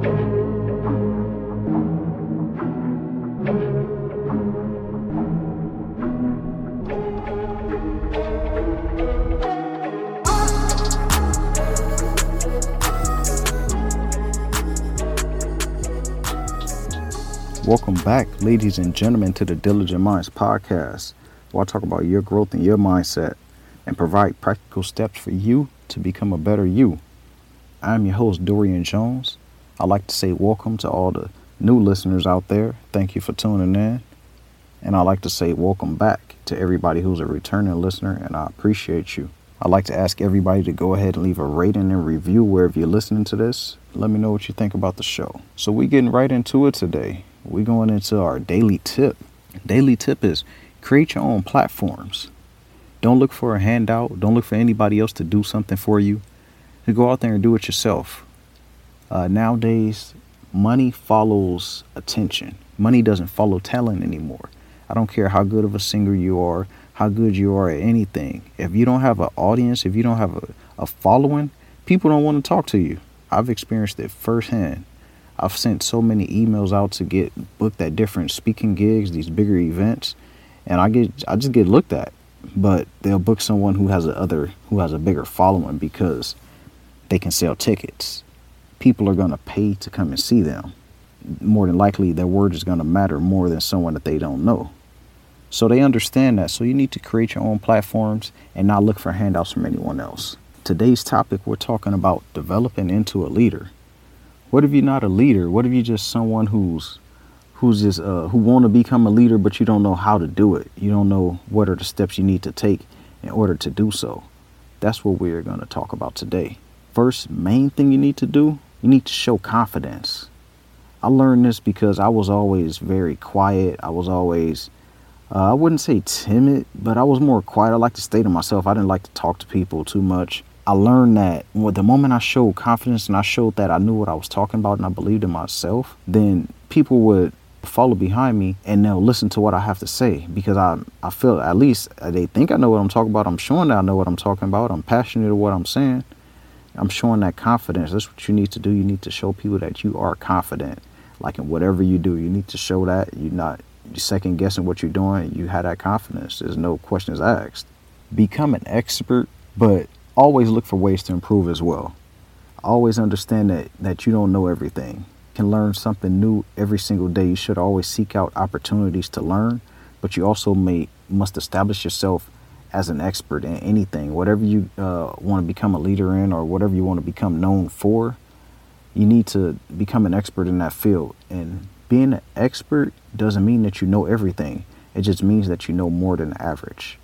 Welcome back, ladies and gentlemen, to the Diligent Minds podcast, where I talk about your growth and your mindset and provide practical steps for you to become a better you. I'm your host, Dorian Jones. I'd like to say welcome to all the new listeners out there. Thank you for tuning in. And I'd like to say welcome back to everybody who's a returning listener, and I appreciate you. I'd like to ask everybody to go ahead and leave a rating and review wherever you're listening to this. Let me know what you think about the show. So, we're getting right into it today we're going into our daily tip. Daily tip is create your own platforms. Don't look for a handout. Don't look for anybody else to do something for you. You go out there and do it yourself. Uh, nowadays, money follows attention. Money doesn't follow talent anymore. I don't care how good of a singer you are, how good you are at anything. If you don't have an audience, if you don't have a, a following, people don't want to talk to you. I've experienced it firsthand. I've sent so many emails out to get booked at different speaking gigs, these bigger events, and I get I just get looked at. But they'll book someone who has a other who has a bigger following because they can sell tickets. People are gonna pay to come and see them. More than likely, their word is gonna matter more than someone that they don't know. So they understand that. So you need to create your own platforms and not look for handouts from anyone else. Today's topic, we're talking about developing into a leader. What if you're not a leader? What if you're just someone who's who's just uh, who want to become a leader, but you don't know how to do it? You don't know what are the steps you need to take in order to do so. That's what we're going to talk about today. First, main thing you need to do, you need to show confidence. I learned this because I was always very quiet. I was always, uh, I wouldn't say timid, but I was more quiet. I like to stay to myself. I didn't like to talk to people too much. I learned that the moment I showed confidence and I showed that I knew what I was talking about and I believed in myself, then people would follow behind me and they'll listen to what I have to say because I I feel at least they think I know what I'm talking about. I'm showing that I know what I'm talking about. I'm passionate of what I'm saying. I'm showing that confidence. That's what you need to do. You need to show people that you are confident. Like in whatever you do, you need to show that you're not second guessing what you're doing. You have that confidence. There's no questions asked. Become an expert, but always look for ways to improve as well. Always understand that, that you don't know everything. Can learn something new every single day. You should always seek out opportunities to learn, but you also may must establish yourself as an expert in anything. Whatever you uh, want to become a leader in or whatever you want to become known for, you need to become an expert in that field. And being an expert doesn't mean that you know everything. It just means that you know more than average.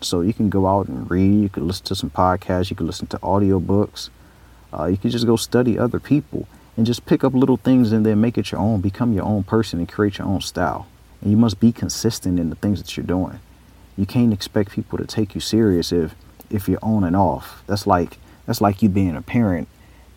So you can go out and read, you can listen to some podcasts, you can listen to audiobooks. Uh, you can just go study other people and just pick up little things and then make it your own, become your own person and create your own style. And you must be consistent in the things that you're doing. You can't expect people to take you serious if if you're on and off. That's like that's like you being a parent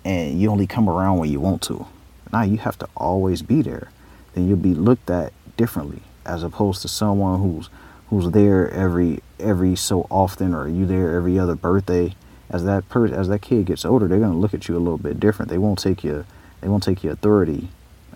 and you only come around when you want to. Now you have to always be there. Then you'll be looked at differently as opposed to someone who's who's there every every so often or you there every other birthday as that per as that kid gets older they're going to look at you a little bit different they won't take you they won't take your authority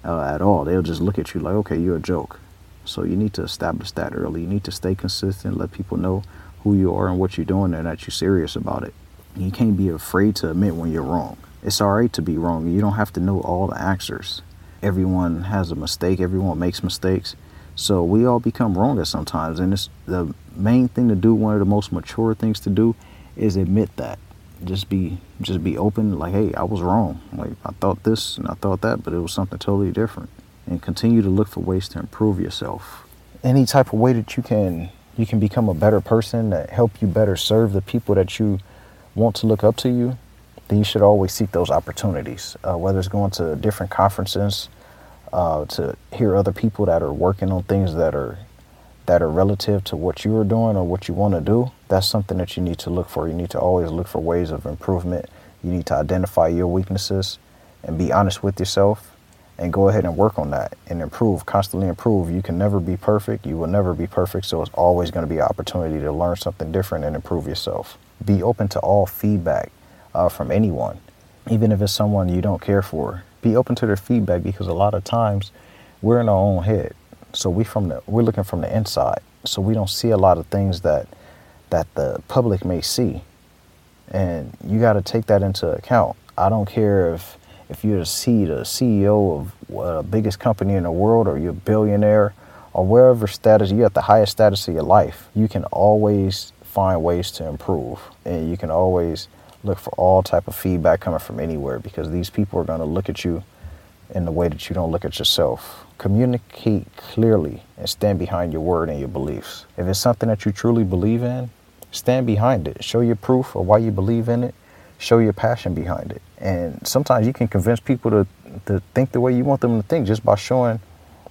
uh, at all they'll just look at you like okay you're a joke so you need to establish that early you need to stay consistent let people know who you are and what you're doing and that you're serious about it and you can't be afraid to admit when you're wrong it's all right to be wrong you don't have to know all the answers everyone has a mistake everyone makes mistakes so we all become wrong at sometimes, and it's the main thing to do. One of the most mature things to do is admit that. Just be, just be open. Like, hey, I was wrong. Like I thought this and I thought that, but it was something totally different. And continue to look for ways to improve yourself. Any type of way that you can, you can become a better person that help you better serve the people that you want to look up to you. Then you should always seek those opportunities. Uh, whether it's going to different conferences uh, to hear other people that are working on things that are that are relative to what you are doing or what you want to do, that's something that you need to look for. You need to always look for ways of improvement. You need to identify your weaknesses and be honest with yourself and go ahead and work on that and improve, constantly improve. You can never be perfect. You will never be perfect. So it's always going to be an opportunity to learn something different and improve yourself. Be open to all feedback uh, from anyone, even if it's someone you don't care for Be open to their feedback because a lot of times we're in our own head. So we from the we're looking from the inside. So we don't see a lot of things that that the public may see. And you got to take that into account. I don't care if if you're the CEO of the biggest company in the world or you're a billionaire or wherever status you're at the highest status of your life, you can always find ways to improve and you can always look for all type of feedback coming from anywhere because these people are going to look at you in the way that you don't look at yourself. Communicate clearly and stand behind your word and your beliefs. If it's something that you truly believe in, stand behind it. Show your proof of why you believe in it. Show your passion behind it. And sometimes you can convince people to, to think the way you want them to think just by showing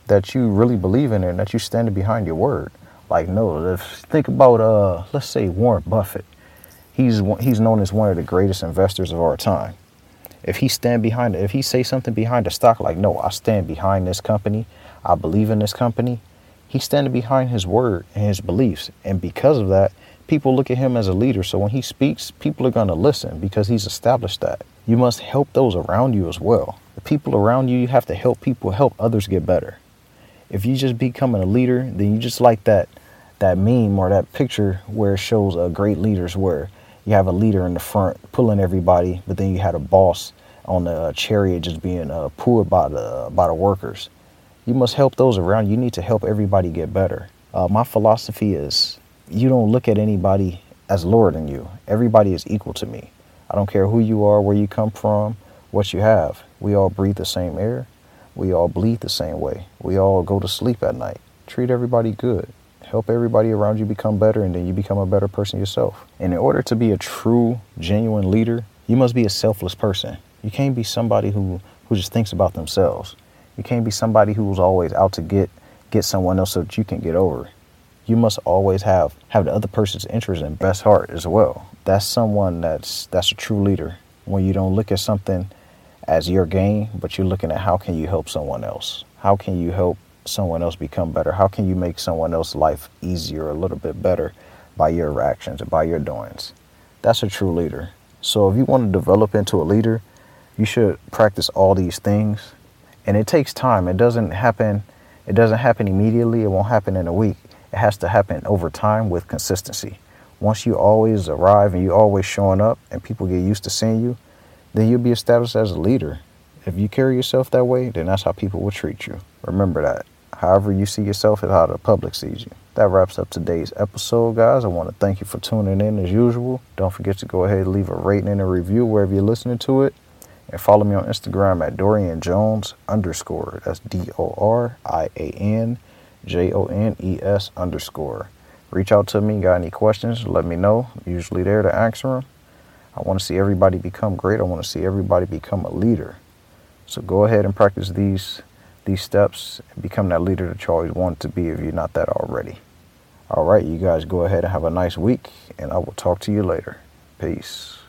that you really believe in it and that you stand behind your word. Like, no, if think about, uh, let's say Warren Buffett. He's, he's known as one of the greatest investors of our time. If he stand behind it, if he say something behind the stock, like, no, I stand behind this company, I believe in this company, he's standing behind his word and his beliefs. And because of that, people look at him as a leader. So when he speaks, people are going to listen because he's established that. You must help those around you as well. The people around you, you have to help people help others get better. If you just becoming a leader, then you just like that that meme or that picture where it shows uh, great leaders where you have a leader in the front pulling everybody, but then you had a boss on the uh, chariot just being uh, pulled by the by the workers. You must help those around. You need to help everybody get better. Uh, my philosophy is you don't look at anybody as lower than you. Everybody is equal to me. I don't care who you are, where you come from, what you have. We all breathe the same air. We all bleed the same way. We all go to sleep at night. Treat everybody good. Help everybody around you become better, and then you become a better person yourself. And in order to be a true, genuine leader, you must be a selfless person. You can't be somebody who, who just thinks about themselves. You can't be somebody who's always out to get get someone else so that you can get over you must always have have the other person's interest and best heart as well. That's someone that's that's a true leader. When you don't look at something as your gain, but you're looking at how can you help someone else? How can you help someone else become better? How can you make someone else's life easier, a little bit better by your actions and by your doings? That's a true leader. So if you want to develop into a leader, you should practice all these things. And it takes time. It doesn't happen it doesn't happen immediately. It won't happen in a week. It has to happen over time with consistency. Once you always arrive and you always showing up and people get used to seeing you, then you'll be established as a leader. If you carry yourself that way, then that's how people will treat you. Remember that. However you see yourself is how the public sees you. That wraps up today's episode, guys. I want to thank you for tuning in as usual. Don't forget to go ahead and leave a rating and a review wherever you're listening to it. And follow me on Instagram at Dorian Jones underscore. That's D O R I A N J O N E S underscore. Reach out to me, got any questions, let me know. I'm usually there to answer them. I want to see everybody become great. I want to see everybody become a leader. So go ahead and practice these these steps and become that leader that you always want to be if you're not that already. All right, you guys go ahead and have a nice week, and I will talk to you later. Peace.